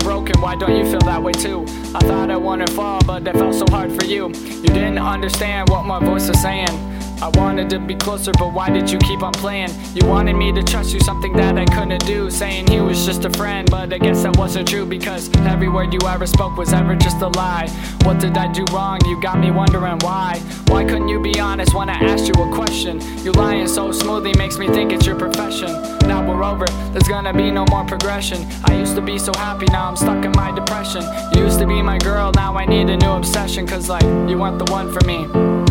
so broken, why don't you feel that way too? I thought I wanted fall, but that felt so hard for you. You didn't understand what my voice was saying. I wanted to be closer, but why did you keep on playing? You wanted me to trust you, something that I couldn't do. Saying he was just a friend, but I guess that wasn't true because every word you ever spoke was ever just a lie. What did I do wrong? You got me wondering why. Why couldn't you be honest when I asked you a question? You lying so smoothly makes me think it's your profession. Now we're over, there's gonna be no more progression. I used to be so happy, now I'm stuck in my depression. You used to be my girl, now I need a new obsession, cause like, you weren't the one for me.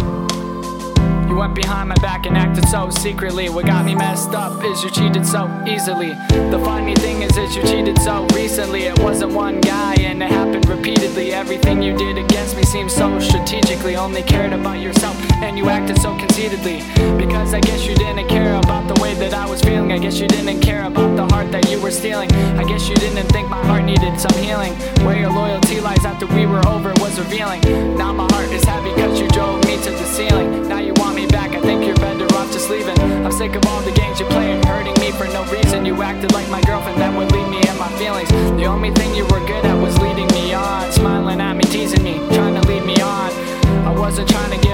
Went behind my back and acted so secretly. What got me messed up is you cheated so easily. The funny thing is, is you cheated so recently. It wasn't one guy and it happened repeatedly. Everything you did against me seemed so strategically. Only cared about yourself and you acted so conceitedly. Because I guess you didn't care about the way that I was feeling. I guess you didn't care about the heart that you were stealing. I guess you didn't think my heart needed some healing. Where your loyalty lies after we were over was revealing. Now my You acted like my girlfriend that would leave me in my feelings. The only thing you were good at was leading me on, smiling at me, teasing me, trying to lead me on. I wasn't trying to